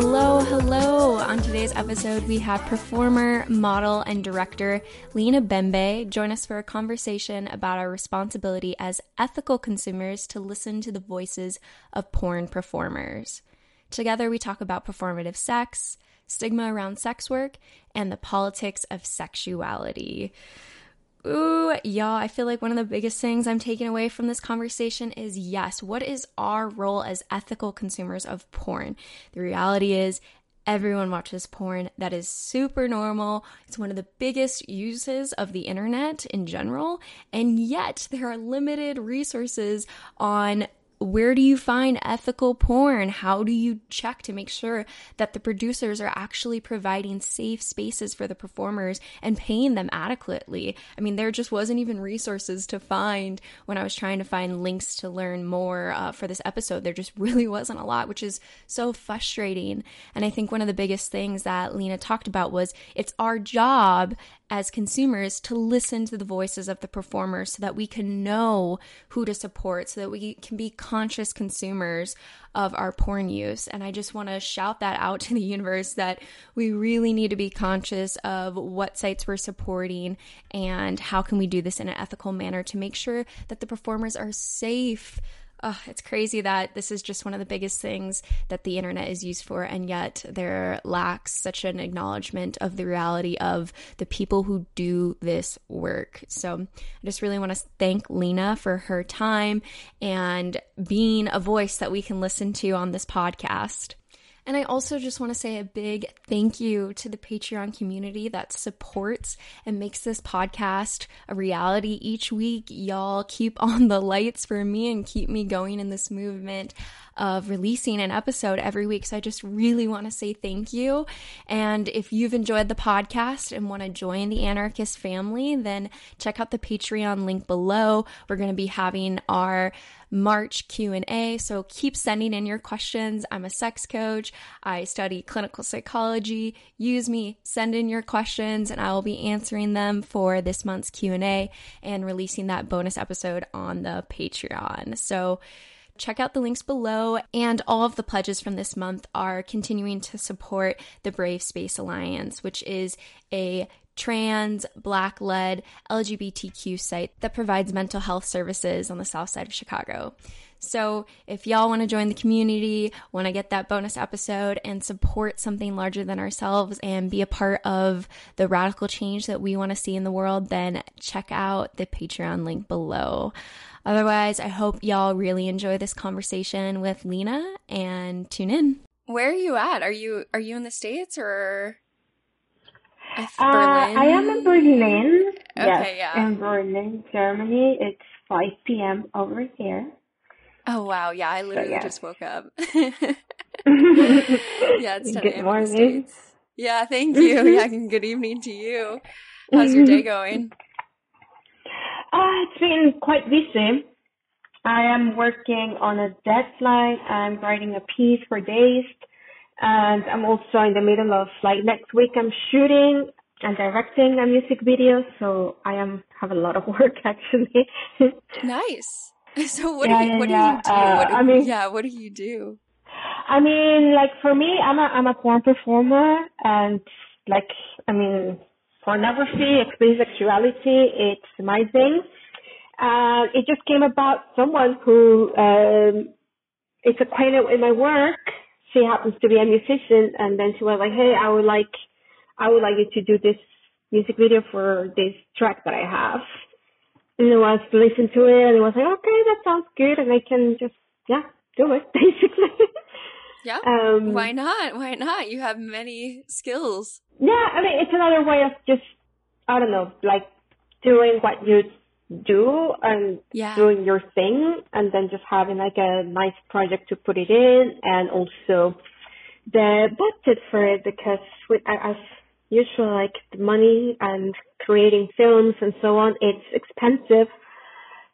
Hello, hello. On today's episode, we have performer, model, and director Lena Bembe join us for a conversation about our responsibility as ethical consumers to listen to the voices of porn performers. Together, we talk about performative sex, stigma around sex work, and the politics of sexuality. Ooh, y'all, I feel like one of the biggest things I'm taking away from this conversation is yes, what is our role as ethical consumers of porn? The reality is, everyone watches porn. That is super normal. It's one of the biggest uses of the internet in general. And yet, there are limited resources on where do you find ethical porn? How do you check to make sure that the producers are actually providing safe spaces for the performers and paying them adequately? I mean, there just wasn't even resources to find when I was trying to find links to learn more uh, for this episode. There just really wasn't a lot, which is so frustrating. And I think one of the biggest things that Lena talked about was it's our job as consumers to listen to the voices of the performers so that we can know who to support, so that we can be conscious consumers of our porn use. And I just want to shout that out to the universe that we really need to be conscious of what sites we're supporting and how can we do this in an ethical manner to make sure that the performers are safe oh, it's crazy that this is just one of the biggest things that the internet is used for, and yet there lacks such an acknowledgement of the reality of the people who do this work. So I just really want to thank Lena for her time and being a voice that we can listen to on this podcast. And I also just want to say a big thank you to the Patreon community that supports and makes this podcast a reality each week. Y'all keep on the lights for me and keep me going in this movement of releasing an episode every week. So I just really want to say thank you. And if you've enjoyed the podcast and want to join the anarchist family, then check out the Patreon link below. We're going to be having our March Q&A. So keep sending in your questions. I'm a sex coach. I study clinical psychology. Use me, send in your questions and I will be answering them for this month's Q&A and releasing that bonus episode on the Patreon. So check out the links below. And all of the pledges from this month are continuing to support the Brave Space Alliance, which is a trans, black led LGBTQ site that provides mental health services on the south side of Chicago. So, if y'all want to join the community, want to get that bonus episode and support something larger than ourselves and be a part of the radical change that we want to see in the world, then check out the Patreon link below. Otherwise, I hope y'all really enjoy this conversation with Lena and tune in. Where are you at? Are you are you in the states or uh, I am in Berlin. Okay, yes, yeah. In Berlin, Germany. It's 5 p.m. over here. Oh wow! Yeah, I literally so, yeah. just woke up. yeah, it's 10 Good morning. Yeah, thank you. yeah, good evening to you. How's your day going? Uh, it's been quite busy. I am working on a deadline. I'm writing a piece for Dazed. And I'm also in the middle of like next week I'm shooting and directing a music video, so I am have a lot of work actually. nice. So what yeah, do you what yeah, do you do? Uh, what I mean, yeah, what do you do? I mean, like for me, I'm a I'm a porn performer, and like I mean, pornography, sexuality, it's my thing. Uh, it just came about someone who um, is acquainted with my work. She happens to be a musician, and then she was like, "Hey, I would like, I would like you to do this music video for this track that I have." And I was listening to it, and it was like, "Okay, that sounds good," and I can just, yeah, do it basically. Yeah. Um, Why not? Why not? You have many skills. Yeah, I mean, it's another way of just, I don't know, like doing what you do and yeah. doing your thing and then just having like a nice project to put it in and also the budget for it because we, as usual like the money and creating films and so on. It's expensive,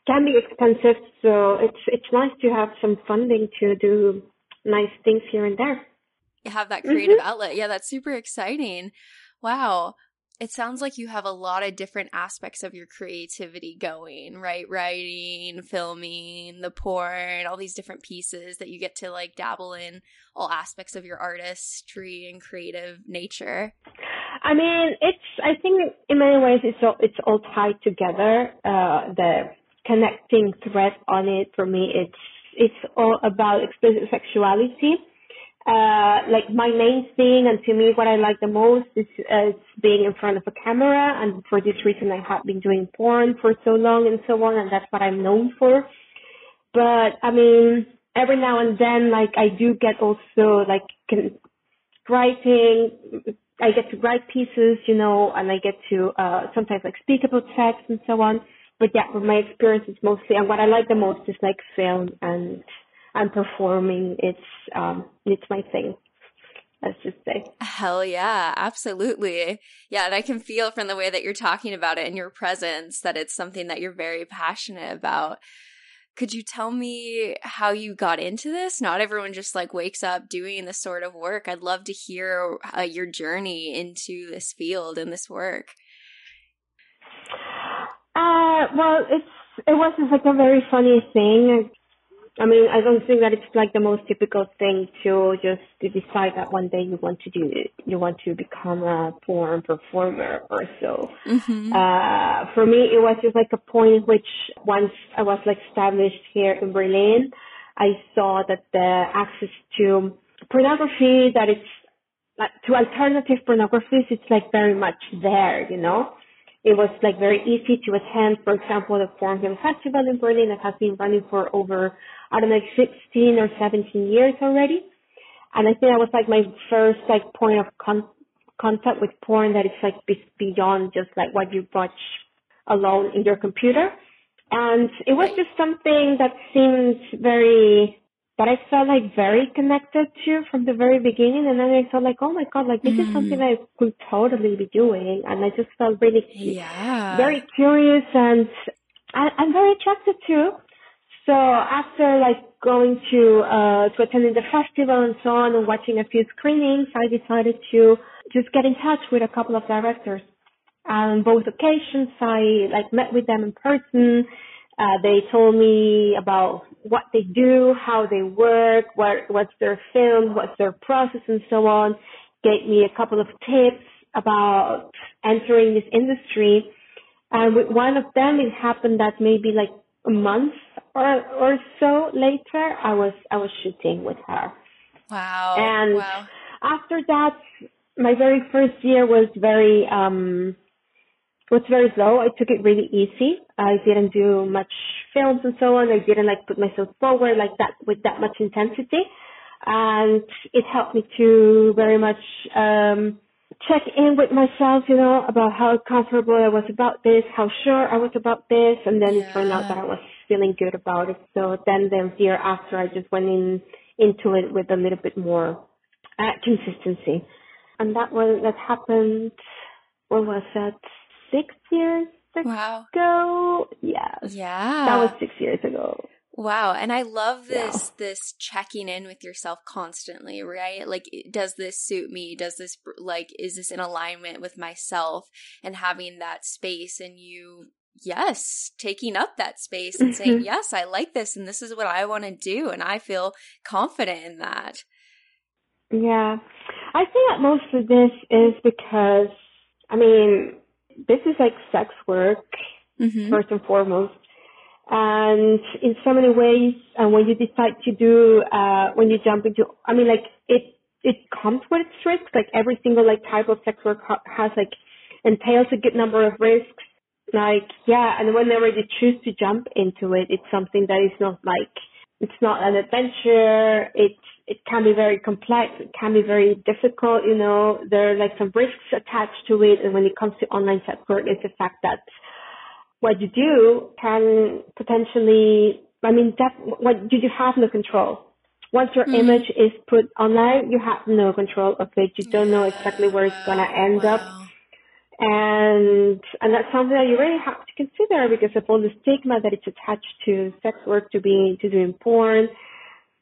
can be expensive. So it's it's nice to have some funding to do nice things here and there. You have that creative mm-hmm. outlet. Yeah, that's super exciting. Wow it sounds like you have a lot of different aspects of your creativity going, right? Writing, filming, the porn, all these different pieces that you get to like dabble in all aspects of your artistry and creative nature. I mean, it's, I think in many ways it's all, it's all tied together. Uh, the connecting thread on it for me, it's, it's all about explicit sexuality uh, like my main thing and to me what I like the most is, uh, being in front of a camera and for this reason I have been doing porn for so long and so on and that's what I'm known for. But I mean, every now and then like I do get also like can, writing, I get to write pieces, you know, and I get to uh, sometimes like speak about sex and so on. But yeah, my experience it's mostly and what I like the most is like film and I'm performing. It's um it's my thing. Let's just say. Hell yeah, absolutely. Yeah, and I can feel from the way that you're talking about it and your presence that it's something that you're very passionate about. Could you tell me how you got into this? Not everyone just like wakes up doing this sort of work. I'd love to hear uh, your journey into this field and this work. Uh, well, it's it was just like a very funny thing. I mean, I don't think that it's like the most typical thing to just to decide that one day you want to do it. You want to become a porn performer or so. Mm-hmm. Uh, for me, it was just like a point which once I was like established here in Berlin, I saw that the access to pornography, that it's like, to alternative pornographies, it's like very much there, you know? it was like very easy to attend, for example, the Porn Film Festival in Berlin that has been running for over, I don't know, 16 or 17 years already. And I think that was like my first like point of con- contact with porn that is like be- beyond just like what you watch alone in your computer. And it was just something that seemed very that I felt like very connected to from the very beginning. And then I felt like, oh my God, like this mm. is something I could totally be doing. And I just felt really, yeah. very curious and I, I'm very attracted to. So after like going to, uh, to attending the festival and so on and watching a few screenings, I decided to just get in touch with a couple of directors. On both occasions, I like met with them in person uh, they told me about what they do, how they work, what, what's their film, what's their process and so on. Gave me a couple of tips about entering this industry. And with one of them, it happened that maybe like a month or, or so later, I was, I was shooting with her. Wow. And wow. after that, my very first year was very, um, was very slow. I took it really easy. I didn't do much films and so on. I didn't like put myself forward like that with that much intensity. And it helped me to very much um check in with myself, you know, about how comfortable I was about this, how sure I was about this, and then yeah. it turned out that I was feeling good about it. So then the year after I just went in into it with a little bit more uh, consistency. And that was that happened what was that? six years wow. ago. Yes. Yeah. That was six years ago. Wow. And I love this yeah. this checking in with yourself constantly, right? Like does this suit me? Does this like is this in alignment with myself and having that space and you yes, taking up that space and saying, mm-hmm. "Yes, I like this and this is what I want to do." And I feel confident in that. Yeah. I think that most of this is because I mean, this is like sex work mm-hmm. first and foremost. And in so many ways, and when you decide to do, uh, when you jump into, I mean, like it, it comes with its risks. Like every single like type of sex work has like entails a good number of risks. Like yeah, and whenever you choose to jump into it, it's something that is not like it's not an adventure. It's it can be very complex. It can be very difficult. You know, there are like some risks attached to it. And when it comes to online sex work, it's the fact that what you do can potentially, I mean, that, what you have no control. once your Mhm. image is put online, you have no control of it. You don't know exactly where it's gonna end up. And and that's something that you really have to consider because of all the stigma that it's attached to sex work, to being to doing porn,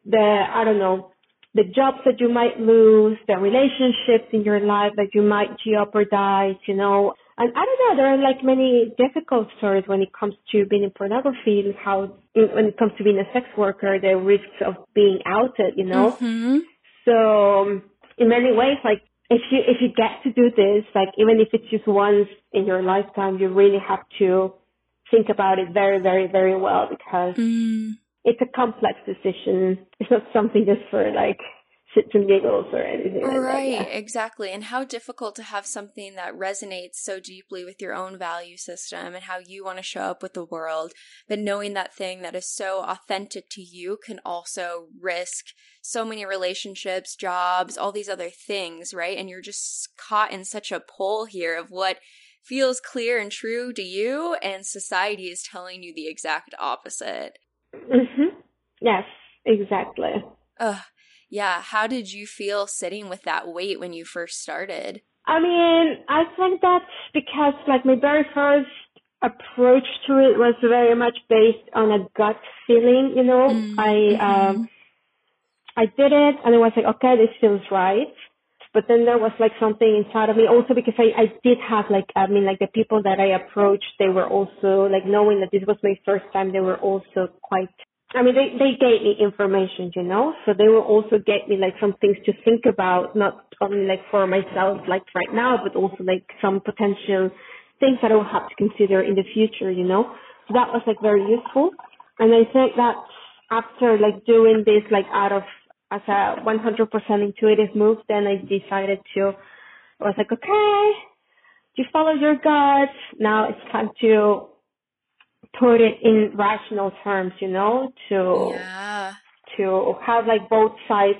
the I don't know, the jobs that you might lose, the relationships in your life that you might jeopardize, you know. And I don't know, there are like many difficult stories when it comes to being in pornography how when it comes to being a sex worker, the risks of being outed, you know. Mhm. So in many ways, like if you if you get to do this, like even if it's just once in your lifetime, you really have to think about it very, very, very well because Mm. it's a complex decision. It's not something just for like shits and giggles or anything like Right, that. exactly. And how difficult to have something that resonates so deeply with your own value system and how you want to show up with the world. But knowing that thing that is so authentic to you can also risk so many relationships, jobs, all these other things, right? And you're just caught in such a pull here of what feels clear and true to you, and society is telling you the exact opposite. Hmm Yes, exactly. Ugh. Yeah. How did you feel sitting with that weight when you first started? I mean, I think that's because like my very first approach to it was very much based on a gut feeling, you know. Mm, I um. I did it and I was like, okay, this feels right. But then there was like something inside of me also because I, I did have like, I mean, like the people that I approached, they were also like knowing that this was my first time, they were also quite, I mean, they, they gave me information, you know, so they will also get me like some things to think about, not only like for myself, like right now, but also like some potential things that I will have to consider in the future, you know. So that was like very useful. And I think that after like doing this like out of as a 100% intuitive move, then I decided to, I was like, okay, you follow your gut. Now it's time to put it in rational terms, you know, to, Yeah. to have like both sides,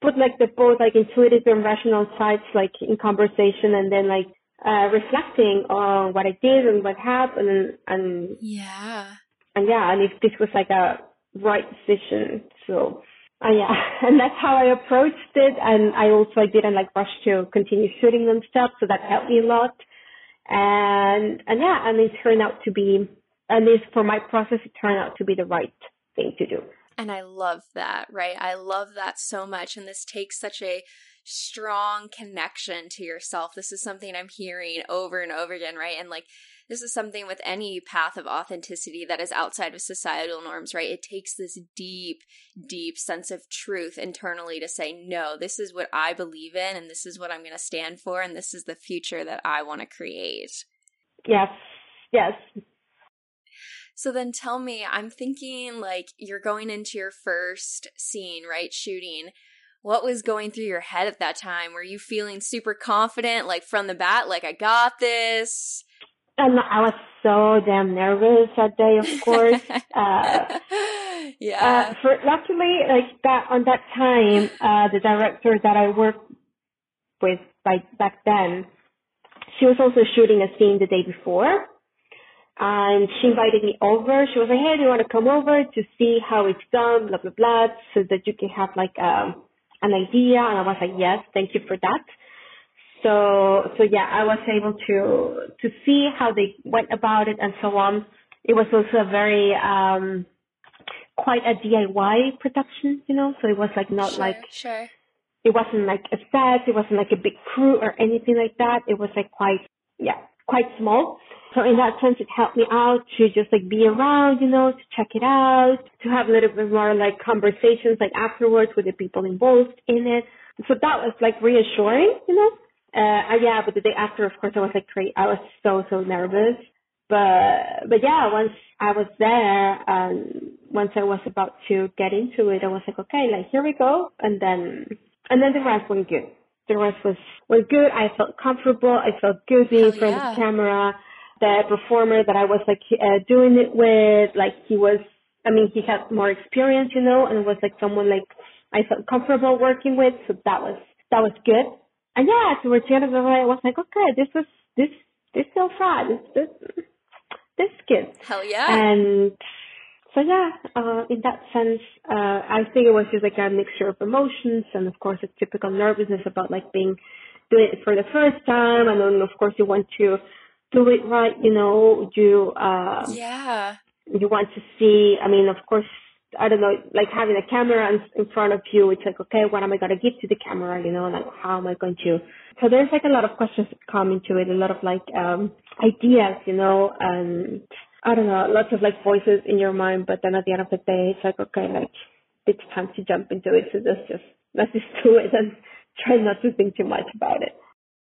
put like the both like intuitive and rational sides like in conversation and then like, uh, reflecting on what I did and what happened and, and Yeah. and yeah, and if this was like a right decision. So, uh, yeah, and that's how I approached it. And I also I didn't like rush to continue shooting them stuff, so that helped me a lot. And and yeah, and it turned out to be, at least for my process, it turned out to be the right thing to do. And I love that, right? I love that so much. And this takes such a strong connection to yourself. This is something I'm hearing over and over again, right? And like, this is something with any path of authenticity that is outside of societal norms, right? It takes this deep, deep sense of truth internally to say, no, this is what I believe in, and this is what I'm going to stand for, and this is the future that I want to create. Yes, yes. So then tell me, I'm thinking like you're going into your first scene, right? Shooting. What was going through your head at that time? Were you feeling super confident, like from the bat, like I got this? And I was so damn nervous that day, of course. uh, yeah. Uh, for luckily, like that on that time, uh, the director that I worked with by back then, she was also shooting a scene the day before, and she invited me over. She was like, "Hey, do you want to come over to see how it's done? Blah blah blah, so that you can have like um, an idea." And I was like, "Yes, thank you for that." So so yeah, I was able to to see how they went about it and so on. It was also a very um quite a DIY production, you know, so it was like not sure, like sure. it wasn't like a set, it wasn't like a big crew or anything like that. It was like quite yeah, quite small. So in that sense it helped me out to just like be around, you know, to check it out, to have a little bit more like conversations like afterwards with the people involved in it. So that was like reassuring, you know. Uh, yeah, but the day after, of course, I was like, cra- I was so, so nervous. But, but yeah, once I was there, um, once I was about to get into it, I was like, okay, like, here we go. And then, and then the rest went good. The rest was, was good. I felt comfortable. I felt good being in front of the camera. The performer that I was like, uh, doing it with, like, he was, I mean, he had more experience, you know, and was like someone like I felt comfortable working with. So that was, that was good. And yeah, towards the end of the night, I was like, okay, this is, this, this feels right. This, this, this is good. Hell yeah. And so yeah, uh, in that sense, uh, I think it was just like a mixture of emotions and of course a typical nervousness about like being doing it for the first time and then of course you want to do it right, you know, you uh yeah. you want to see I mean of course I don't know, like having a camera in, in front of you, it's like, okay, what am I going to give to the camera? You know, like how am I going to? So there's like a lot of questions that come into it, a lot of like um ideas, you know, and I don't know, lots of like voices in your mind, but then at the end of the day, it's like, okay, like it's time to jump into it. So let's just, let's just do it and try not to think too much about it.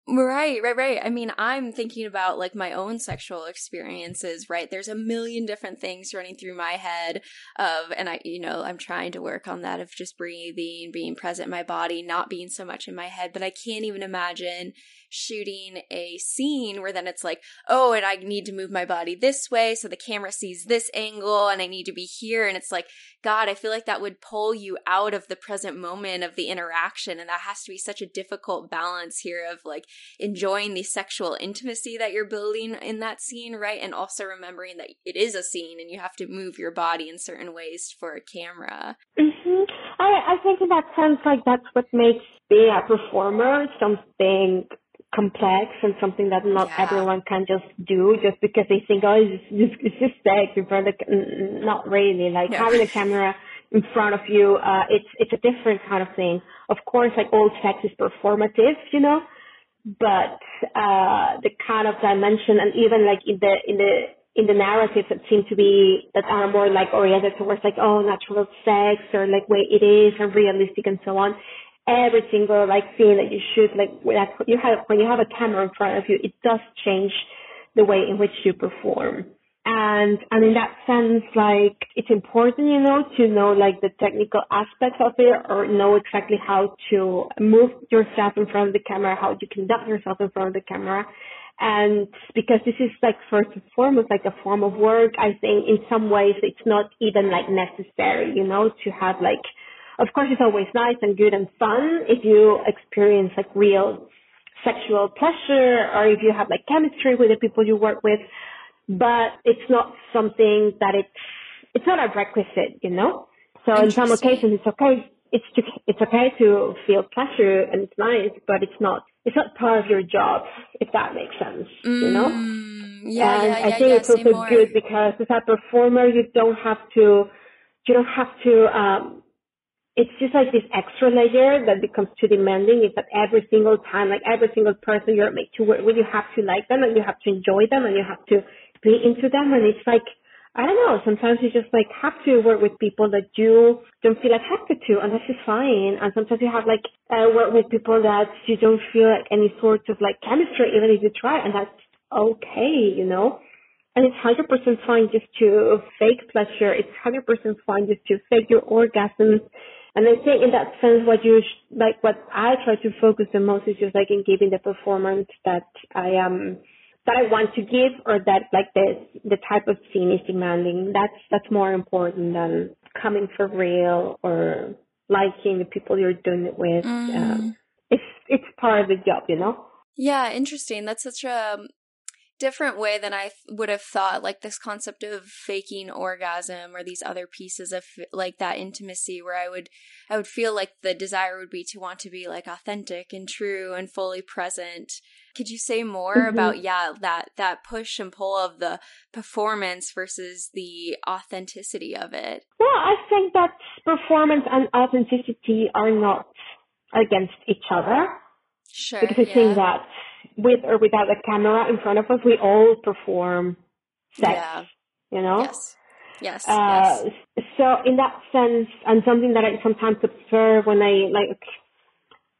Right, right, right. I mean, I'm thinking about like my own sexual experiences, right? There's a million different things running through my head of, and I, you know, I'm trying to work on that of just breathing, being present in my body, not being so much in my head, but I can't even imagine shooting a scene where then it's like, oh, and I need to move my body this way so the camera sees this angle and I need to be here. And it's like, God, I feel like that would pull you out of the present moment of the interaction. And that has to be such a difficult balance here of like enjoying the sexual intimacy that you're building in that scene, right? And also remembering that it is a scene and you have to move your body in certain ways for a camera. Mm-hmm. I, I think in that sense, like that's what makes being a performer something complex and something that not Yeah. everyone can just do just because they think, oh, it's just, it's just sex in front of the, not really. Like No. having a camera in front of you, uh, it's, it's a different kind of thing. Of course, like all sex is performative, you know, but, uh, the kind of dimension and even like in the, in the, in the narratives that seem to be, that are more like oriented towards like, oh, natural sex or like way it is and realistic and so on every single like scene that you shoot, like when you have when you have a camera in front of you, it does change the way in which you perform. And and in that sense, like it's important, you know, to know like the technical aspects of it or know exactly how to move yourself in front of the camera, how to conduct yourself in front of the camera. And because this is like first and foremost like a form of work, I think in some ways it's not even like necessary, you know, to have like of course, it's always nice and good and fun if you experience like real sexual pleasure or if you have like chemistry with the people you work with. But it's not something that it's it's not a requisite, you know. So in some occasions, it's okay. It's to, it's okay to feel pleasure and it's nice, but it's not it's not part of your job, if that makes sense, you know. Mm, yeah, and yeah, I yeah, think yeah. it's also more. good because as a performer, you don't have to, you don't have to, um, it's just like this extra layer that becomes too demanding is that every single time, like every single person you're made to work with, you have to like them and you have to enjoy them and you have to be into them. And it's like, I don't know, sometimes you just like have to work with people that you don't feel attracted to and that's just fine. And sometimes you have like, uh, work with people that you don't feel like any sort of like chemistry even if you try and that's okay, you know? And it's 100% fine just to fake pleasure. It's 100% fine just to fake your orgasms. And I think in that sense, what you, sh- like what I try to focus the most is just like in giving the performance that I am, that I want to give or that like the, the type of scene is demanding. That's, that's more important than coming for real or liking the people you're doing it with. Mm. Um, it's, it's part of the job, you know? Yeah, interesting. That's such a um, different way than I would have thought. Like this concept of faking orgasm or these other pieces of like that intimacy, where I would, I would feel like the desire would be to want to be like authentic and true and fully present. Could you say more Mhm. about yeah that that push and pull of the performance versus the authenticity of it? Well, I think that performance and authenticity are not against each other Sure. because I yeah. think that with or without a camera in front of us, we all perform sex, Yeah. you know? Yes. Yes. Uh, yes. so in that sense, and something that I sometimes observe when I like,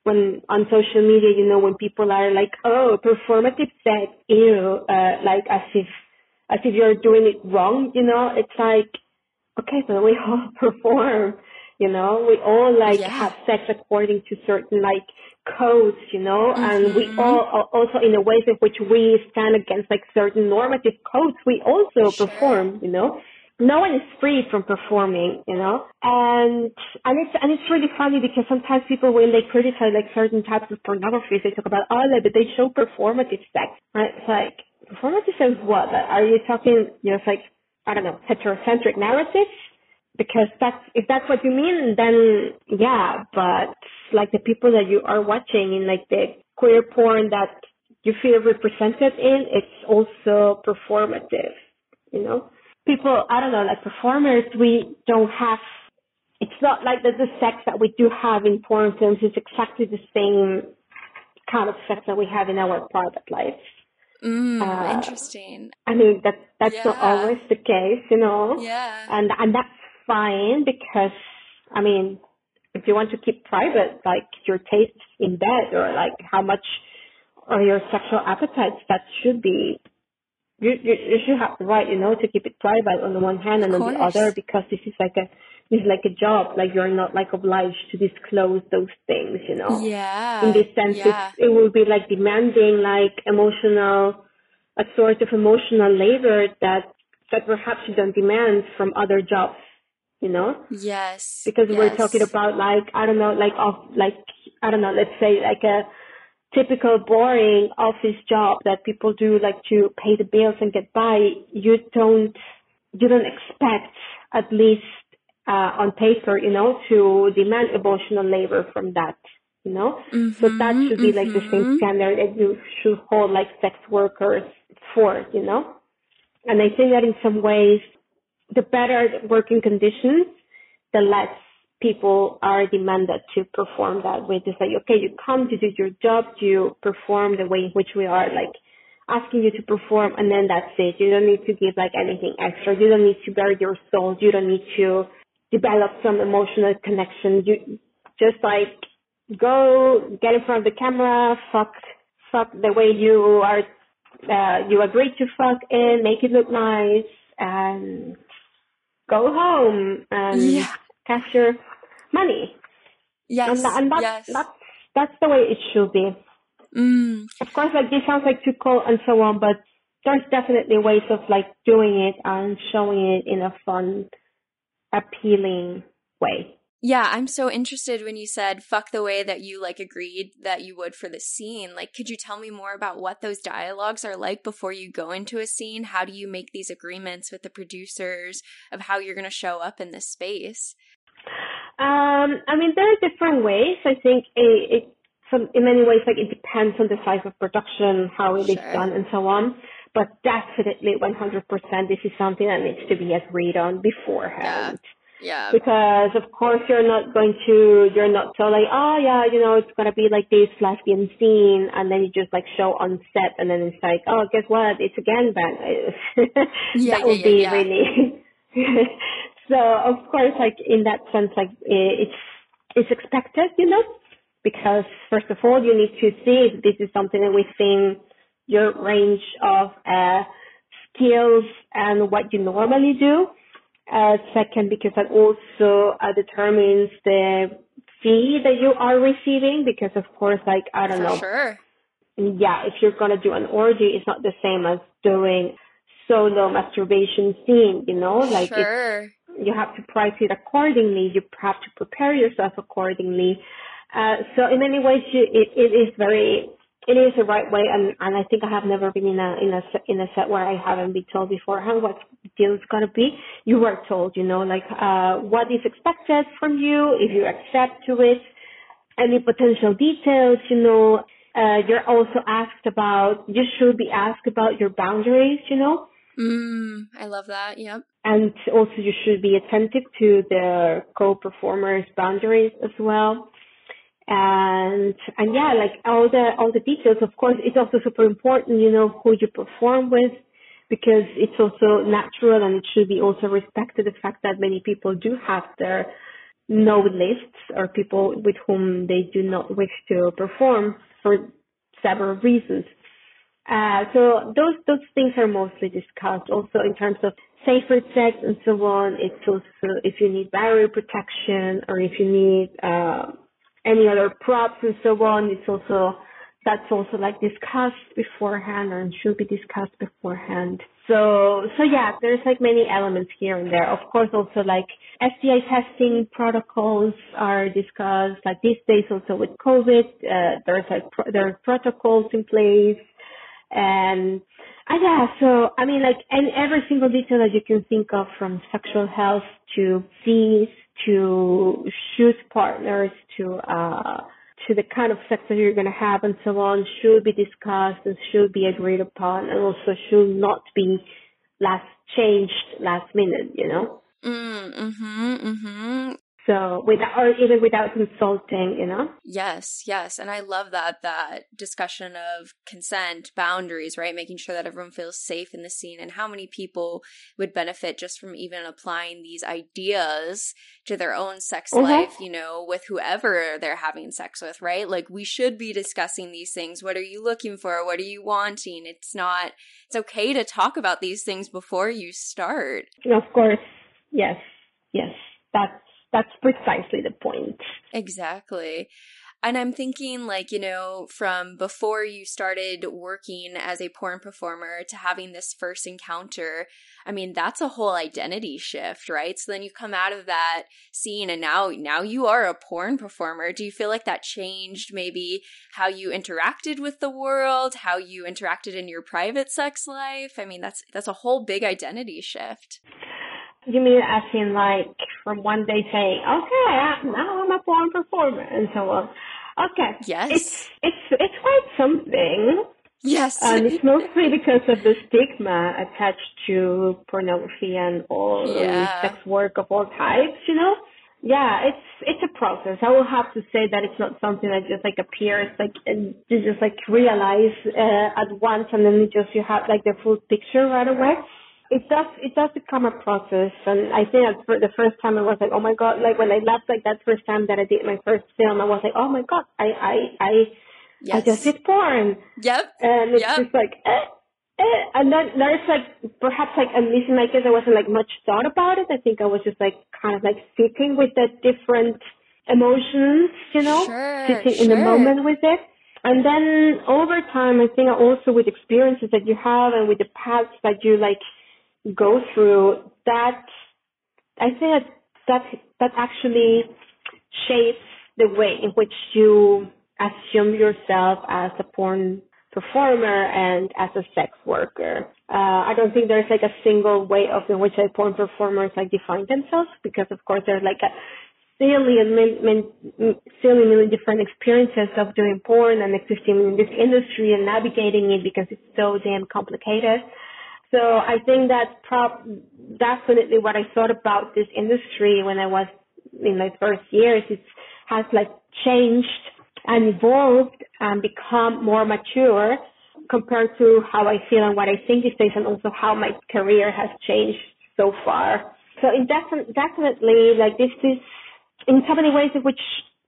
when on social media, you know, when people are like, oh, performative sex, ew, uh, like as if, as if you're doing it wrong, you know, it's like, okay, but we all perform, you know, we all like Yeah. have sex according to certain like codes, you know, and we Mhm. all al- also in the ways in which we stand against like certain normative codes, we also Sure. perform, you know. No one is free from performing, you know, and and it's and it's really funny because sometimes people when they criticize like certain types of pornography, they talk about oh, like, but they show performative sex, right? It's like performative sex, what? Are you talking? You know, it's like I don't know, heterocentric narratives. Because that's, if that's what you mean, then yeah, but like the people that you are watching in like the queer porn that you feel represented in, it's also performative, you know? People, I don't know, like performers, we don't have, it's not like the, the sex that we do have in porn films is exactly the same kind of sex that we have in our private life. Mm, uh, interesting. I mean, that that's yeah. not always the case, you know? Yeah. And, and that's fine because, I mean, if you want to keep private, like your tastes in bed or like how much or your sexual appetites, that should be you, you, you should have the right, you know, to keep it private on the one hand and on the other because this is like a this is like a job. Like you're not like obliged to disclose those things, you know. Yeah. In this sense, yeah. it will be like demanding like emotional, a sort of emotional labor that that perhaps you don't demand from other jobs you know? Yes. Because yes. we're talking about like, I don't know, like off, like, I don't know, let's say like a typical boring office job that people do like to pay the bills and get by. You don't, you don't expect at least, uh, on paper, you know, to demand emotional labor from that, you know? Mm-hmm, so that should be mm-hmm. like the same mm-hmm. standard that you should hold like sex workers for, you know? And I think that in some ways the better working conditions, the less people are demanded to perform that way. It's like, okay, you come to do your job, you perform the way in which we are like asking you to perform and then that's it. You don't need to give like anything extra. You don't need to bare your soul. You don't need to develop some emotional connection. You just like go get in front of the camera, fuck, fuck the way you are, uh, you agree to fuck in, make it look nice and go home and yeah. cash your money. Yes. And, and that's, yes. that's, that's the way it should be. Mm. Of course, like this sounds like too cold and so on, but there's definitely ways of like doing it and showing it in a fun, appealing way. Yeah, I'm so interested when you said fuck the way that you like agreed that you would for the scene. Like, could you tell me more about what those dialogues are like before you go into a scene? How do you make these agreements with the producers of how you're going to show up in this space? Um, I mean, there are different ways. I think it, it some, in many ways, like it depends on the size of production, how it sure. is done, and so on. But definitely, 100%, this is something that needs to be agreed on beforehand. Yeah. Yeah. Because of course you're not going to, you're not so like, oh yeah, you know, it's gonna be like this lesbian scene, and then you just like show on set, and then it's like, oh, guess what? It's a gangbang. yeah, that would yeah, be yeah. really. so of course, like in that sense, like it's it's expected, you know, because first of all, you need to see if this is something that within your range of uh, skills and what you normally do uh, second, because that also uh, determines the fee that you are receiving. Because of course, like I don't For know, sure. yeah, if you're gonna do an orgy, it's not the same as doing solo masturbation scene. You know, like sure. you have to price it accordingly. You have to prepare yourself accordingly. Uh, so in many ways, you, it, it is very it is the right way, and, and I think I have never been in a in a in a set where I haven't been told beforehand what deal is gonna be. You were told, you know, like uh, what is expected from you if you accept to it, any potential details, you know. Uh, you're also asked about. You should be asked about your boundaries, you know. Mm, I love that. Yep. And also, you should be attentive to the co-performers' boundaries as well and and yeah, like all the all the details. Of course, it's also super important, you know, who you perform with, because it's also natural and it should be also respected the fact that many people do have their no lists or people with whom they do not wish to perform for several reasons. Uh, so those those things are mostly discussed. Also in terms of safer sex and so on. It's also if you need barrier protection or if you need uh, any other props and so on. It's also that's also like discussed beforehand and should be discussed beforehand. So so yeah, there's like many elements here and there. Of course, also like STI testing protocols are discussed. Like these days, also with COVID, uh, there's like pro- there are protocols in place, and Uh, yeah, so I mean, like, and every single detail that you can think of, from sexual health to fees to shoot partners to uh to the kind of that you're going to have and so on should be discussed and should be agreed upon and also should not be last changed last minute, you know? Mm, mm-hmm, mm-hmm. So without, or even without consulting, you know? Yes, yes. And I love that, that discussion of consent, boundaries, right? Making sure that everyone feels safe in the scene and how many people would benefit just from even applying these ideas to their own sex mm-hmm. life, you know, with whoever they're having sex with, right? Like we should be discussing these things. What are you looking for? What are you wanting? It's not, it's okay to talk about these things before you start. Of course. Yes. Yes. That's that's precisely the point. Exactly. And I'm thinking, like, you know, from before you started working as a porn performer to having this first encounter, I mean, that's a whole identity shift, right? So then you come out of that scene and now, now you are a porn performer. Do you feel like that changed maybe how you interacted with the world, how you interacted in your private sex life? I mean, that's, that's a whole big identity shift. You mean as in like from one day saying, okay, now I'm a porn performer and so on. Okay. Yes. It's it's it's quite something. Yes. And it's mostly because of the stigma attached to pornography and all yeah. sex work of all types, you know? Yeah, it's it's a process. I will have to say that it's not something that just like appears like and you just like realize uh, at once and then just you have like the full picture right away it does it does become a process and i think for the first time i was like oh my god like when i left like that first time that i did my first film i was like oh my god i i i yes. i just did porn yep and it's yep. just like eh, eh. and then there's like perhaps like at least in my case there wasn't like much thought about it i think i was just like kind of like sitting with the different emotions you know sure, sitting sure. in the moment with it and then over time, I think also with experiences that you have and with the paths that you like go through, that I think that that, that actually shapes the way in which you assume yourself as a porn performer and as a sex worker. Uh, I don't think there's like a single way of in which a porn performers like define themselves because of course there's like a silly and million different experiences of doing porn and existing in this industry and navigating it because it's so damn complicated. So I think that's prob- definitely what I thought about this industry when I was in my first years. It has like changed and evolved and become more mature compared to how I feel and what I think these days and also how my career has changed so far. So it defi- definitely like this is in so many ways in which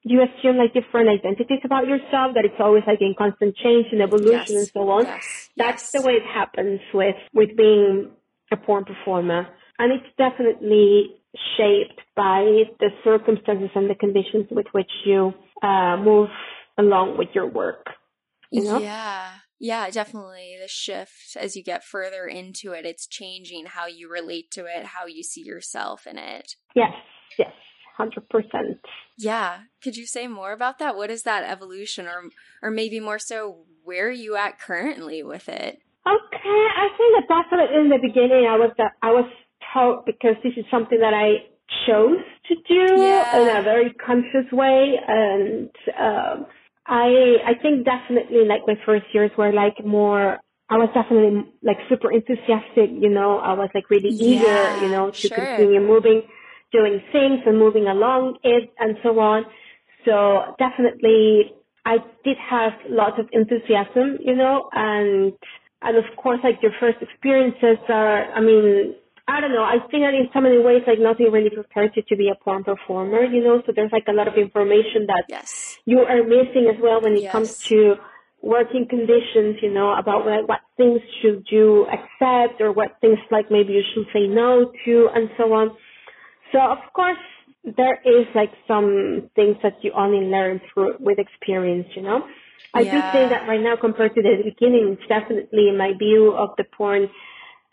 you assume like different identities about yourself that it's always like in constant change and evolution yes. and so on. Yes. That's the way it happens with with being a porn performer. And it's definitely shaped by the circumstances and the conditions with which you uh, move along with your work. You know? Yeah. Yeah, definitely. The shift as you get further into it, it's changing how you relate to it, how you see yourself in it. Yes, yes. 100%. Yeah. Could you say more about that? What is that evolution or or maybe more so where are you at currently with it? Okay, I think that definitely in the beginning I was that I was told because this is something that I chose to do yeah. in a very conscious way and um I I think definitely like my first years were like more I was definitely like super enthusiastic, you know, I was like really yeah, eager, you know, to sure. continue moving doing things and moving along it and so on. So definitely I did have lots of enthusiasm, you know, and and of course like your first experiences are I mean, I don't know, I think that in so many ways like nothing really prepares you to be a porn performer, you know, so there's like a lot of information that yes. you are missing as well when it yes. comes to working conditions, you know, about like what things should you accept or what things like maybe you should say no to and so on. So of course there is like some things that you only learn through with experience, you know. I yeah. do think that right now compared to the beginning, it's definitely my view of the porn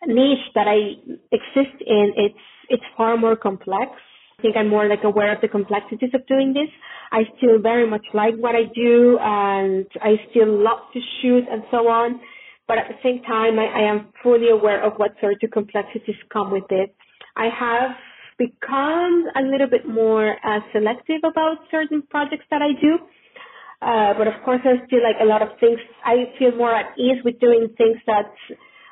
niche that I exist in, it's it's far more complex. I think I'm more like aware of the complexities of doing this. I still very much like what I do and I still love to shoot and so on. but at the same time, I, I am fully aware of what sort of complexities come with it. I have become a little bit more uh, selective about certain projects that I do. Uh, but of course, I still like a lot of things. I feel more at ease with doing things that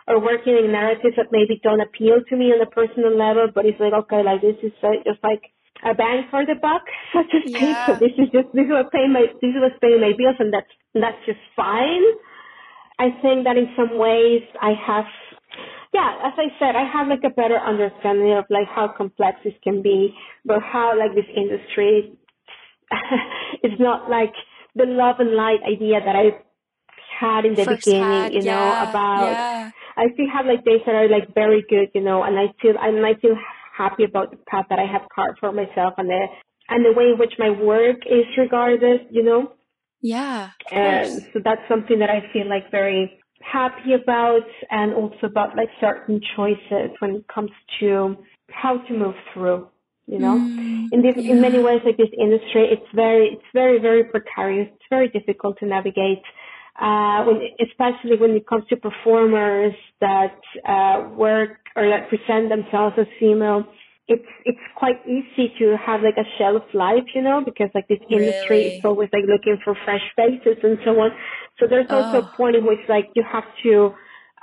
are working in narratives that maybe don't appeal to me on a personal level, but it's like, okay, like this is uh, just like a bang for the buck, so to speak. Yeah. So this is just, this is what paying my, this is what's paying my bills and that's, that's just fine. I think that in some ways I have, yeah, as I said, I have like a better understanding of like how complex this can be, but how like this industry is not like the love and light idea that I had in the First beginning, had, you know, yeah, about yeah. I still have like days that are like very good, you know, and I feel and I feel happy about the path that I have carved for myself and the and the way in which my work is regarded, you know. Yeah. And so that's something that I feel like very happy about and also about like certain choices when it comes to how to move through, you know. Mm, in this, in many ways, like this industry, it's very, it's very, very precarious. It's very difficult to navigate. Uh, when, especially when it comes to performers that uh, work or that present themselves as female, it's it's quite easy to have like a shelf life, you know, because like this industry Really? is always like looking for fresh faces and so on. So there's also Oh. a point in which like you have to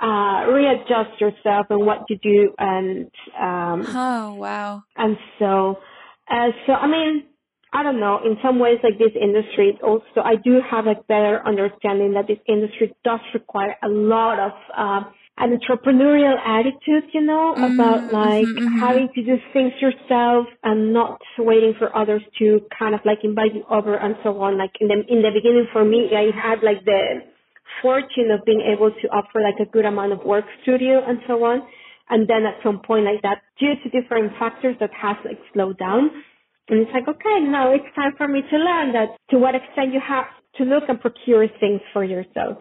uh, readjust yourself and what you do and um, Oh wow. and so, uh, so I mean, I don't know. In some ways, like this industry, also I do have a better understanding that this industry does require a lot of uh, an entrepreneurial attitude, you know, Mm, about like mhm, mhm. having to do things yourself and not waiting for others to kind of like invite you over and so on. Like in the in the beginning, for me, I had like the fortune of being able to offer like a good amount of work studio and so on. And then at some point like that, due to different factors that has like slowed down. And it's like, okay, now it's time for me to learn that to what extent you have to look and procure things for yourself.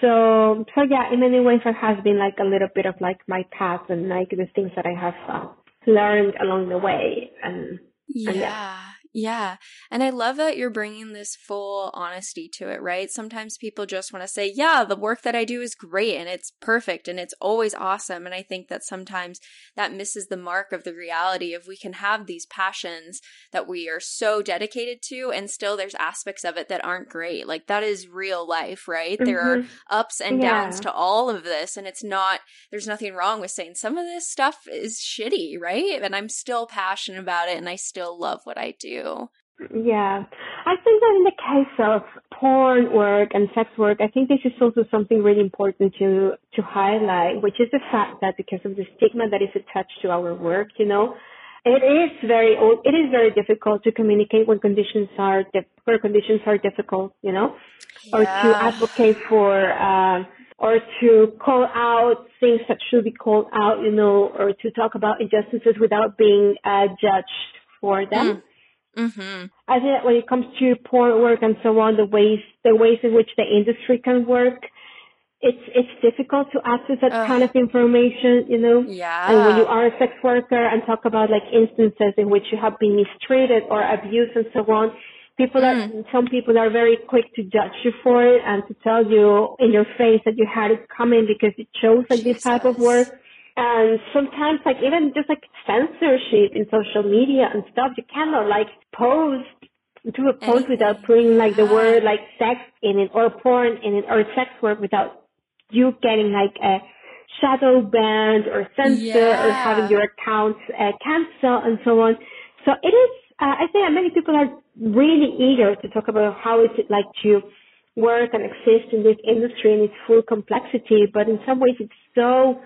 So, so yeah, in many ways it has been like a little bit of like my path and like the things that I have uh, learned along the way. And, and yeah. Yeah. And I love that you're bringing this full honesty to it, right? Sometimes people just want to say, yeah, the work that I do is great and it's perfect and it's always awesome. And I think that sometimes that misses the mark of the reality of we can have these passions that we are so dedicated to and still there's aspects of it that aren't great. Like that is real life, right? There are Mhm. ups and Yeah. downs to all of this and it's not there's nothing wrong with saying some of this stuff is shitty right and i'm still passionate about it and i still love what i do Yeah, I think that in the case of porn work and sex work, I think this is also something really important to to highlight, which is the fact that because of the stigma that is attached to our work, you know, it is very it is very difficult to communicate when conditions are where conditions are difficult, you know, or to advocate for. Uh, or to call out things that should be called out, you know, or to talk about injustices without being uh, judged for them. Mm-hmm I think that when it comes to porn work and so on, the ways the ways in which the industry can work, it's it's difficult to access that kind of information, you know. yeah And when you are a sex worker and talk about like instances in which you have been mistreated or abused and so on, people are some people are very quick to judge you for it and to tell you in your face that you had it coming because it shows like this type of work. And sometimes like even just like censorship in social media and stuff, you cannot like post do a post without putting like the word like sex in it or porn in it or sex work without you getting like a shadow banned or censor or having your accounts uh, canceled and so on. So it is, uh, I think many people are really eager to talk about how is it like to work and exist in this industry in its full complexity, but in some ways it's so,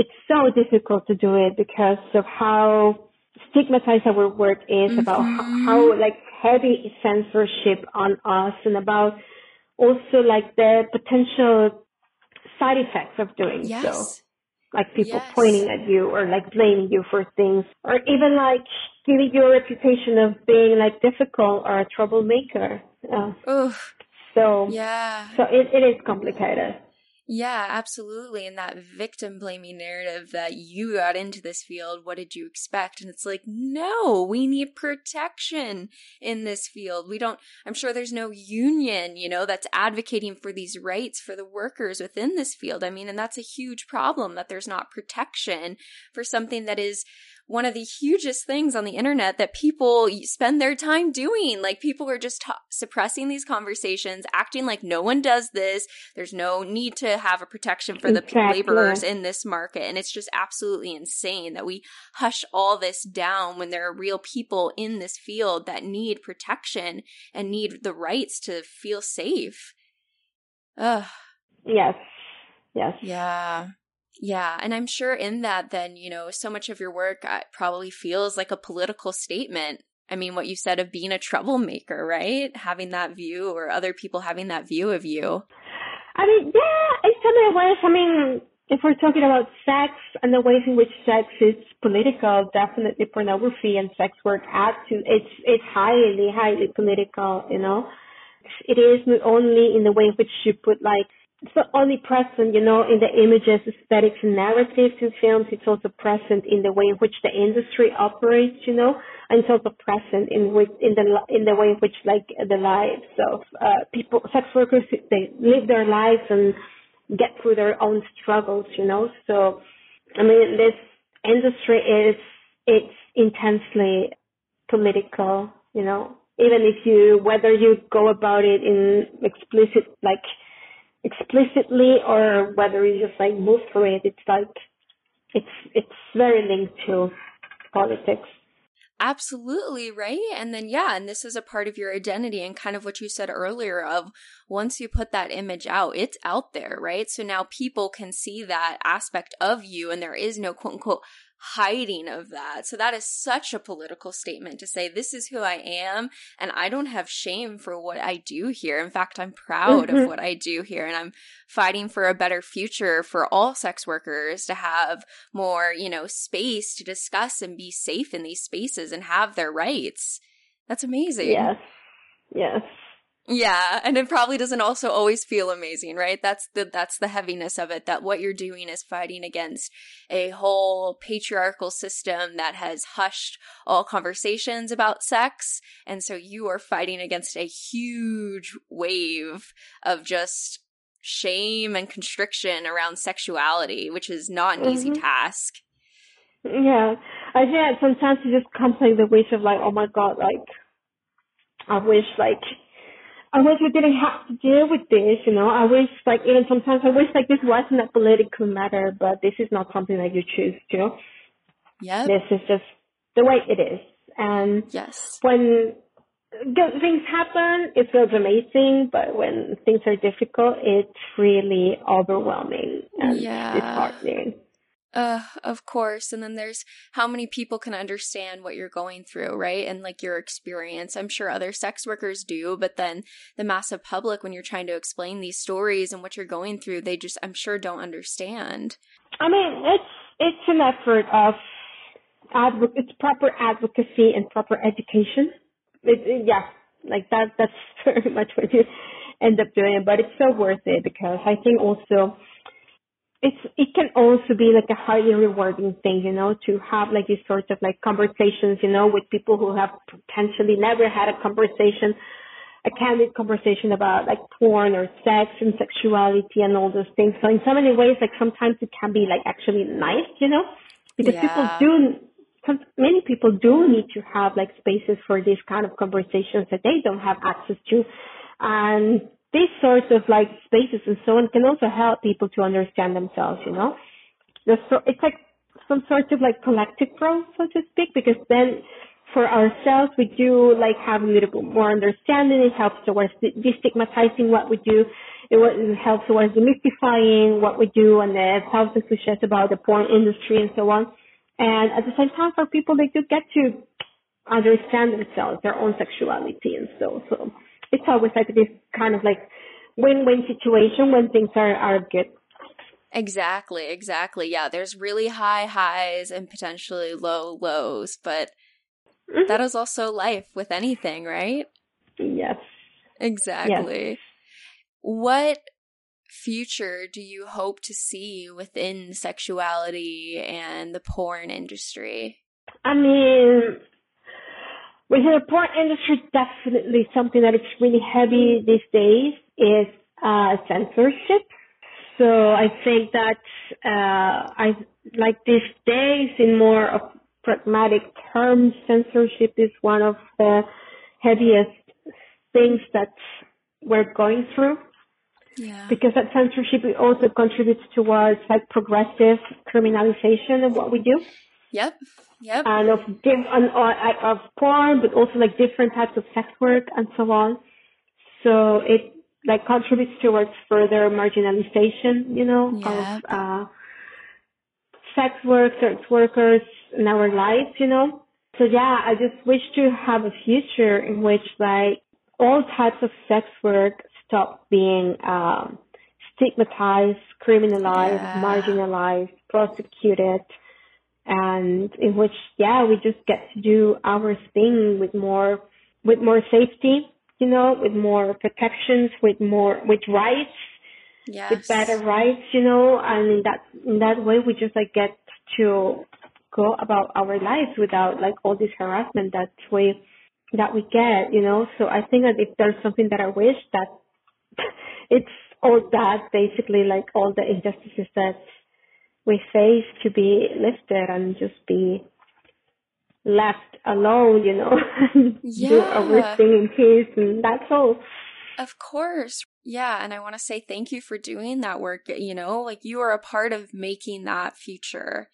it's so difficult to do it because of how stigmatized our work is about how, how like heavy censorship on us and about also like the potential side effects of doing so. Like people Yes. pointing at you or like blaming you for things or even like giving you a reputation of being like difficult or a troublemaker. Uh, so yeah. so it, it is complicated Yeah, absolutely. And that victim blaming narrative that you got into this field, what did you expect? And it's like, no, we need protection in this field. We don't, I'm sure there's no union, you know, that's advocating for these rights for the workers within this field. I mean, and that's a huge problem that there's not protection for something that is one of the hugest things on the internet that people spend their time doing. Like people are just t- suppressing these conversations, acting like no one does this. There's no need to have a protection for the exactly. laborers in this market. And it's just absolutely insane that we hush all this down when there are real people in this field that need protection and need the rights to feel safe. Ugh. Yes. Yes. Yeah. Yeah. And I'm sure in that, then, you know, so much of your work uh, probably feels like a political statement. I mean, what you said of being a troublemaker, right? Having that view or other people having that view of you. I mean, yeah, in so many ways. I mean, if we're talking about sex and the ways in which sex is political, definitely pornography and sex work add to it's it's highly, highly political, you know. It is only in the way in which you put like it's not only present, you know, in the images, aesthetics, and narratives in films. It's also present in the way in which the industry operates, you know, and it's also present in which, in the in the way in which like the lives of uh, people, sex workers, they live their lives and get through their own struggles, you know. So, I mean, this industry is it's intensely political, you know. Even if you whether you go about it in explicit like explicitly or whether you just like move through it. It's like it's it's very linked to politics. Absolutely, right? And then, yeah, and this is a part of your identity and kind of what you said earlier of once you put that image out, it's out there, right? So now people can see that aspect of you and there is no quote unquote hiding of that. So that is such a political statement to say, this is who I am, and I don't have shame for what I do here. In fact, I'm proud mm-hmm. of what I do here, and I'm fighting for a better future for all sex workers to have more, you know, space to discuss and be safe in these spaces and have their rights. That's amazing. Yes. Yes. Yeah, and it probably doesn't also always feel amazing, right? That's the that's the heaviness of it that what you're doing is fighting against a whole patriarchal system that has hushed all conversations about sex, and so you are fighting against a huge wave of just shame and constriction around sexuality, which is not an mm-hmm. easy task. Yeah. I think sometimes it just comes like the wish of like, oh my god, like I wish like I wish we didn't have to deal with this, you know. I wish, like, even sometimes I wish, like, this wasn't a political matter, but this is not something that you choose to. Yeah. This is just the way it is. And yes. when good things happen, it feels amazing, but when things are difficult, it's really overwhelming and yeah. disheartening. Uh, of course. And then there's how many people can understand what you're going through, right? And like your experience. I'm sure other sex workers do, but then the massive public, when you're trying to explain these stories and what you're going through, they just, I'm sure, don't understand. I mean, it's, it's an effort of, adv- it's proper advocacy and proper education. It, it, yeah, like that, that's very much what you end up doing, but it's so worth it because I think also, it's it can also be like a highly rewarding thing, you know, to have like these sorts of like conversations, you know, with people who have potentially never had a conversation, a candid conversation about like porn or sex and sexuality and all those things. So in so many ways, like sometimes it can be like actually nice, you know, because yeah. people do some, many people do need to have like spaces for these kind of conversations that they don't have access to. And these sorts of like spaces and so on can also help people to understand themselves, you know. So it's like some sort of like collective growth, so to speak, because then for ourselves, we do like have a little bit more understanding. It helps towards destigmatizing what we do. It helps towards demystifying what we do and it helps us to cliches about the porn industry and so on. And at the same time, for people, they do get to understand themselves, their own sexuality and so, so it's always like this kind of like win-win situation when things are, are good. Exactly, exactly. Yeah, there's really high highs and potentially low lows, but mm-hmm. that is also life with anything, right? Yes. Exactly. Yes. What future do you hope to see within sexuality and the porn industry? I mean, within the porn industry, definitely something that is really heavy these days is uh, censorship. So I think that uh, I like these days in more of pragmatic terms, censorship is one of the heaviest things that we're going through. Yeah. Because that censorship also contributes towards like progressive criminalization of what we do. Yep. Yep. And of and, uh, of porn, but also like different types of sex work and so on. So it like contributes towards further marginalization, you know, Yep. of uh, sex work, sex workers in our lives, you know. So yeah, I just wish to have a future in which like all types of sex work stop being um, stigmatized, criminalized, Yeah. marginalized, prosecuted, and in which yeah we just get to do our thing with more with more safety, you know, with more protections, with more with rights Yes. with better rights, you know, and in that in that way we just like get to go about our lives without like all this harassment that we that we get, you know. So I think that if there's something that I wish that it's all that basically like all the injustices that we face to be lifted and just be left alone, you know, do Yeah. our thing in peace and that's all. Of course. Yeah. And I want to say thank you for doing that work. You know, like you are a part of making that future.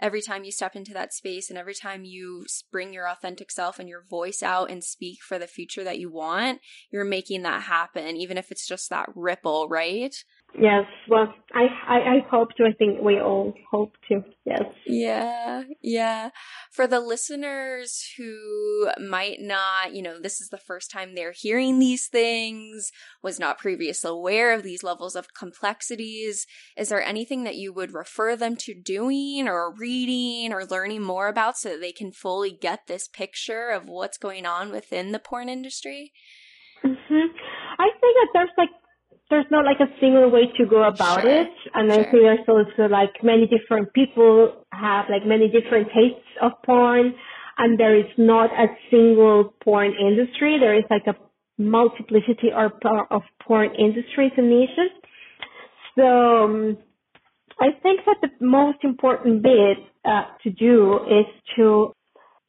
Every time you step into that space and every time you bring your authentic self and your voice out and speak for the future that you want, you're making that happen, even if it's just that ripple, right? Yes, well, I, I, I hope to. I think we all hope to. Yes. Yeah, yeah. For the listeners who might not, you know, this is the first time they're hearing these things, was not previously aware of these levels of complexities, is there anything that you would refer them to doing or reading or learning more about so that they can fully get this picture of what's going on within the porn industry? hmm I think that there's like there's not like a single way to go about Sure, it, and I think there's also like many different people have like many different tastes of porn, and there is not a single porn industry. There is like a multiplicity or of porn industries and niches. So um, I think that the most important bit uh, to do is to,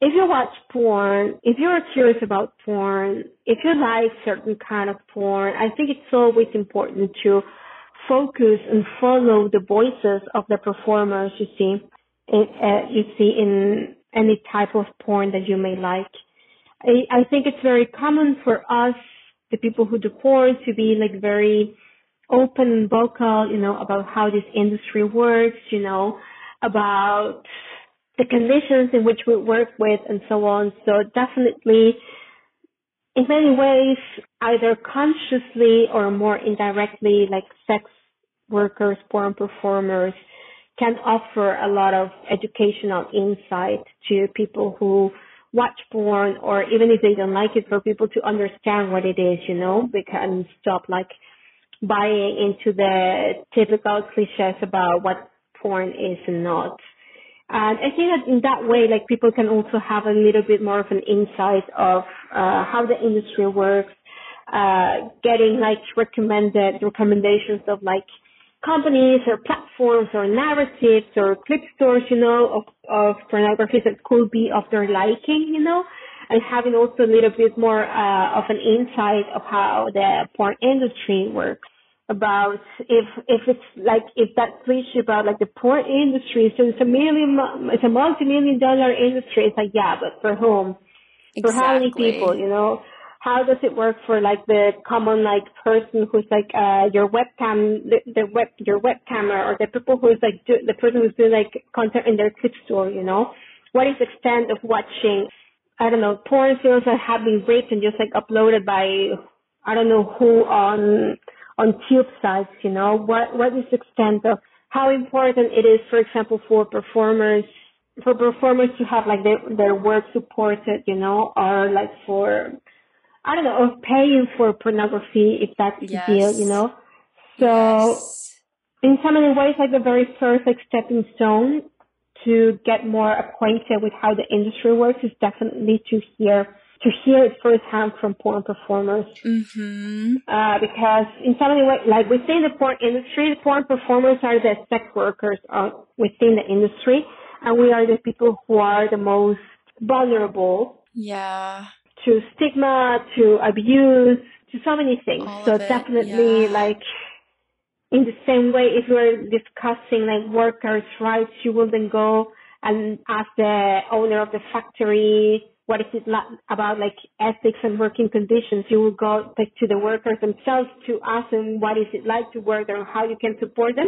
if you watch porn, if you're curious about porn, if you like certain kind of porn, I think it's always important to focus and follow the voices of the performers you see, in, uh, you see in any type of porn that you may like. I, I think it's very common for us, the people who do porn, to be like very open and vocal, you know, about how this industry works, you know, about the conditions in which we work with and so on. So definitely, in many ways, either consciously or more indirectly, like sex workers, porn performers can offer a lot of educational insight to people who watch porn or even if they don't like it for people to understand what it is, you know, they can stop like buying into the typical cliches about what porn is and not. And I think that in that way, like people can also have a little bit more of an insight of uh, how the industry works, uh, getting like recommended recommendations of like companies or platforms or narratives or clip stores, you know, of, of pornography that could be of their liking, you know, and having also a little bit more uh, of an insight of how the porn industry works about if if it's like if that cliche about like the porn industry. So it's a million it's a multi-million dollar industry. It's like yeah but for whom? For how many people you know? How does it work for like the common like person who's like uh your webcam the, the web your webcamera or the people who's like do, the person who's doing like content in their clip store you know? What is the extent of watching? I don't know. Porn films that have been raped and just like uploaded by i don't know who on on tube sites you know what what is the extent of how important it is for example for performers for performers to have like their their work supported you know or like for I don't know, or paying for pornography if that's the deal, you know. So Yes. in so many ways, like the very first like stepping stone to get more acquainted with how the industry works is definitely to hear to hear it firsthand from porn performers. Mm-hmm. Uh, because in so many ways, like within the porn industry, the porn performers are the sex workers uh, within the industry, and we are the people who are the most vulnerable Yeah. to stigma, to abuse, to so many things. All so definitely, yeah. like in the same way, if we're discussing like workers' rights, you will then go and ask the owner of the factory what is it about like ethics and working conditions. You will go like to the workers themselves to ask them what is it like to work there and how you can support them.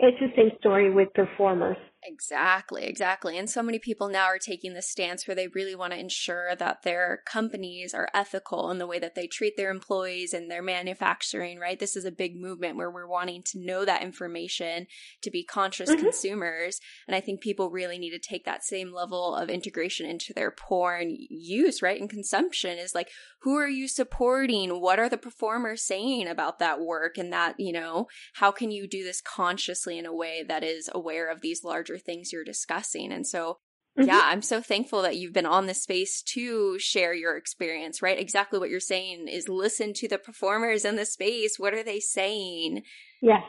It's the same story with performers. Exactly, exactly. And so many people now are taking this stance where they really want to ensure that their companies are ethical in the way that they treat their employees and their manufacturing, right? This is a big movement where we're wanting to know that information to be conscious Mhm. consumers. And I think people really need to take that same level of integration into their porn use, right? And consumption is like, who are you supporting? What are the performers saying about that work? And that, you know, how can you do this consciously in a way that is aware of these larger things you're discussing? And so, Mhm. yeah, I'm so thankful that you've been on this space to share your experience, right? Exactly what you're saying is listen to the performers in the space. What are they saying? Yes,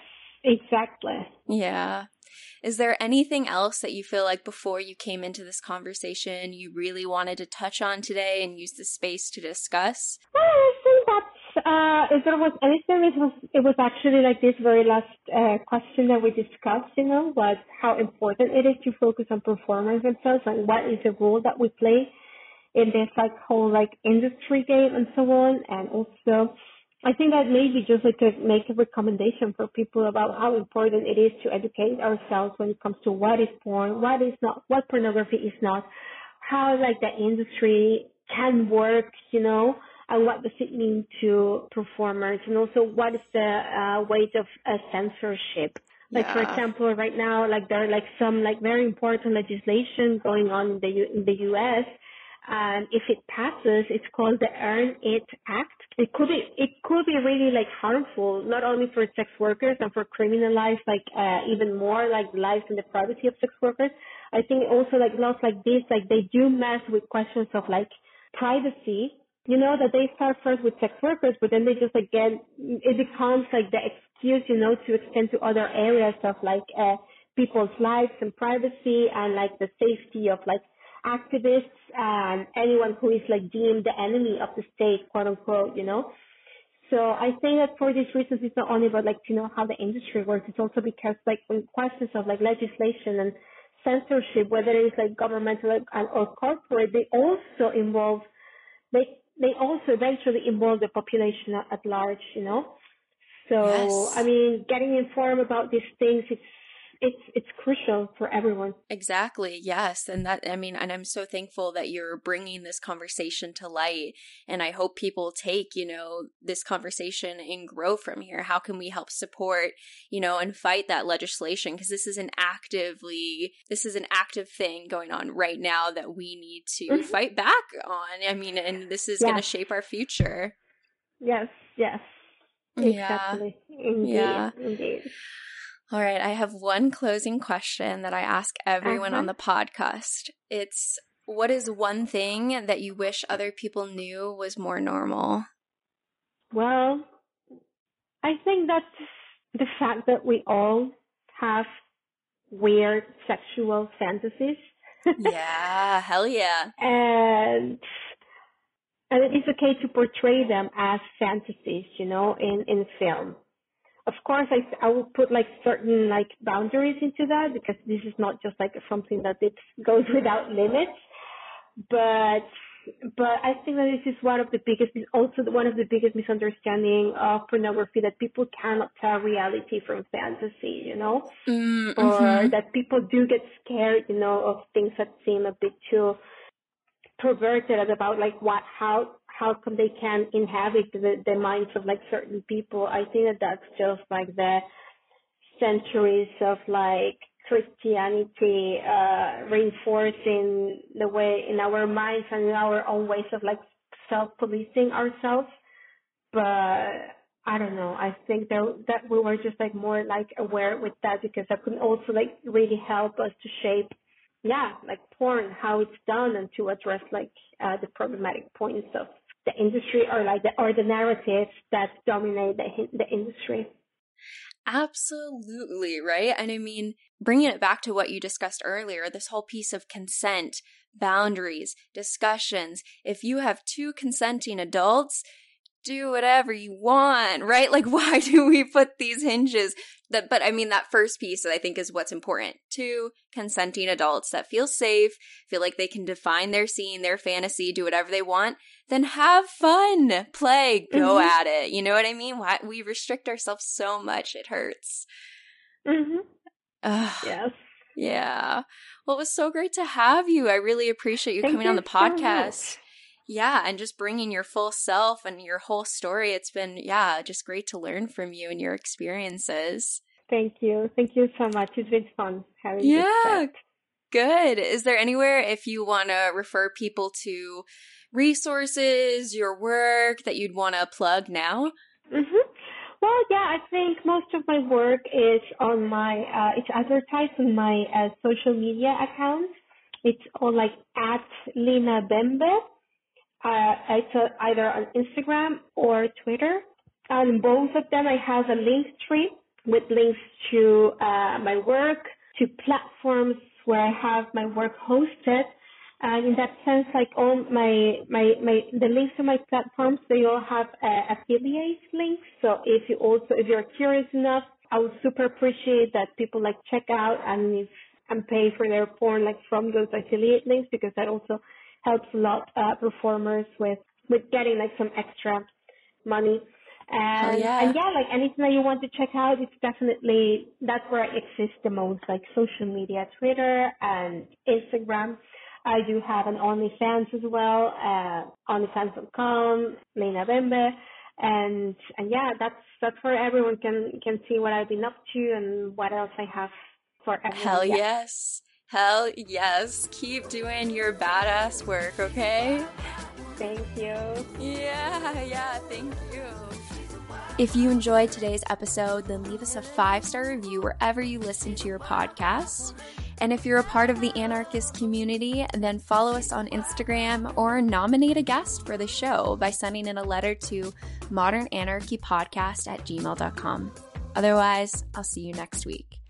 exactly. Yeah. Is there anything else that you feel like before you came into this conversation you really wanted to touch on today and use the space to discuss? Well, I think that uh, if there was anything, it was it was actually like this very last uh, question that we discussed. You know, was how important it is to focus on performers themselves and what is the role that we play in this like whole like industry game and so on. And also, I think that maybe just like to make a recommendation for people about how important it is to educate ourselves when it comes to what is porn, what is not, what pornography is not, how like the industry can work, you know, and what does it mean to performers, and also what is the uh, weight of uh, censorship. Like for example, right now, like there are like some like very important legislation going on in the U- in the U.S. And if it passes, it's called the Earn It Act. It could be it could be really like harmful, not only for sex workers and for criminalize like uh, even more like lives and the privacy of sex workers. I think also like laws like this, like they do mess with questions of like privacy. You know that they start first with sex workers, but then they just again, it becomes like the excuse, you know, to extend to other areas of like uh, people's lives and privacy and like the safety of like activists and anyone who is like deemed the enemy of the state, quote unquote, you know. So I think that for these reasons, it's not only about like to know how the industry works. It's also because like when questions of like legislation and censorship, whether it's like governmental and- or corporate, they also involve they they also eventually involve the population at, large. You know. So Yes. I mean, getting informed about these things, it's it's it's crucial for everyone. Exactly. Yes. And that, I mean, and I'm so thankful that you're bringing this conversation to light. And I hope people take, you know, this conversation and grow from here. How can we help support, you know, and fight that legislation? Because this is an actively, this is an active thing going on right now that we need to Mhm. fight back on. I mean, and this is going to shape our future. Yes, yes. Yeah. Exactly. Indeed. Yeah. Indeed. All right, I have one closing question that I ask everyone on Uh-huh. the podcast. It's what is one thing that you wish other people knew was more normal? Well, I think that the fact that we all have weird sexual fantasies yeah, hell yeah. and and it is okay to portray them as fantasies, you know, in in film. Of course, I I will put like certain like boundaries into that because this is not just like something that it goes without limits. But but I think that this is one of the biggest, also one of the biggest misunderstanding of pornography that people cannot tell reality from fantasy, you know Mm, or mhm. that people do get scared, you know, of things that seem a bit too perverted about like what how how come they can inhabit the, the minds of like certain people. I think that that's just like the centuries of like Christianity uh reinforcing the way in our minds and in our own ways of like self policing ourselves. But I don't know. I think that that we were just like more like aware with that because that could also like really help us to shape, yeah, like porn, how it's done, and to address like uh, the problematic points of the industry or like the or the narratives that dominate the the industry. Absolutely, right? And I mean, bringing it back to what you discussed earlier, this whole piece of consent, boundaries, discussions. If you have two consenting adults, do whatever you want, right? Like, why do we put these hinges? That, but I mean, that first piece that I think is what's important. Two consenting adults that feel safe, feel like they can define their scene, their fantasy, do whatever they want. Then have fun, play, go mm-hmm. at it. You know what I mean? Why we restrict ourselves so much, it hurts. Mm-hmm. yes. Yeah. Well, it was so great to have you. I really appreciate you Thank coming you on the podcast. So yeah, and just bringing your full self and your whole story. It's been, yeah, just great to learn from you and your experiences. Thank you. Thank you so much. It's been fun having you. yeah, Good. Is there anywhere if you want to refer people to resources, your work that you'd want to plug now? Mm-hmm. Well, yeah, I think most of my work is on my, uh, it's advertised on my uh, social media accounts. It's all like at Lina Bembe. Uh, it's uh, either on Instagram or Twitter. On both of them, I have a link tree with links to uh, my work, to platforms where I have my work hosted. And in that sense, like all my, my, my, the links to my platforms, they all have uh, affiliate links. So if you also, if you're curious enough, I would super appreciate that people like check out and if, and pay for their porn like from those affiliate links because that also helps a lot uh, performers with with getting like some extra money. And, yeah. and yeah, like anything that you want to check out, it's definitely that's where I exist the most, like social media, Twitter and Instagram. I do have an OnlyFans as well, uh, OnlyFans.com, Lina Bembe, and and yeah, that's that's where everyone can can see what I've been up to and what else I have for everyone. Hell yeah. yes. Hell yes. Keep doing your badass work, okay? Thank you. Yeah, yeah, thank you. If you enjoyed today's episode, then leave us a five star review wherever you listen to your podcast. And if you're a part of the anarchist community, then follow us on Instagram or nominate a guest for the show by sending in a letter to modernanarchypodcast at gmail.com. Otherwise, I'll see you next week.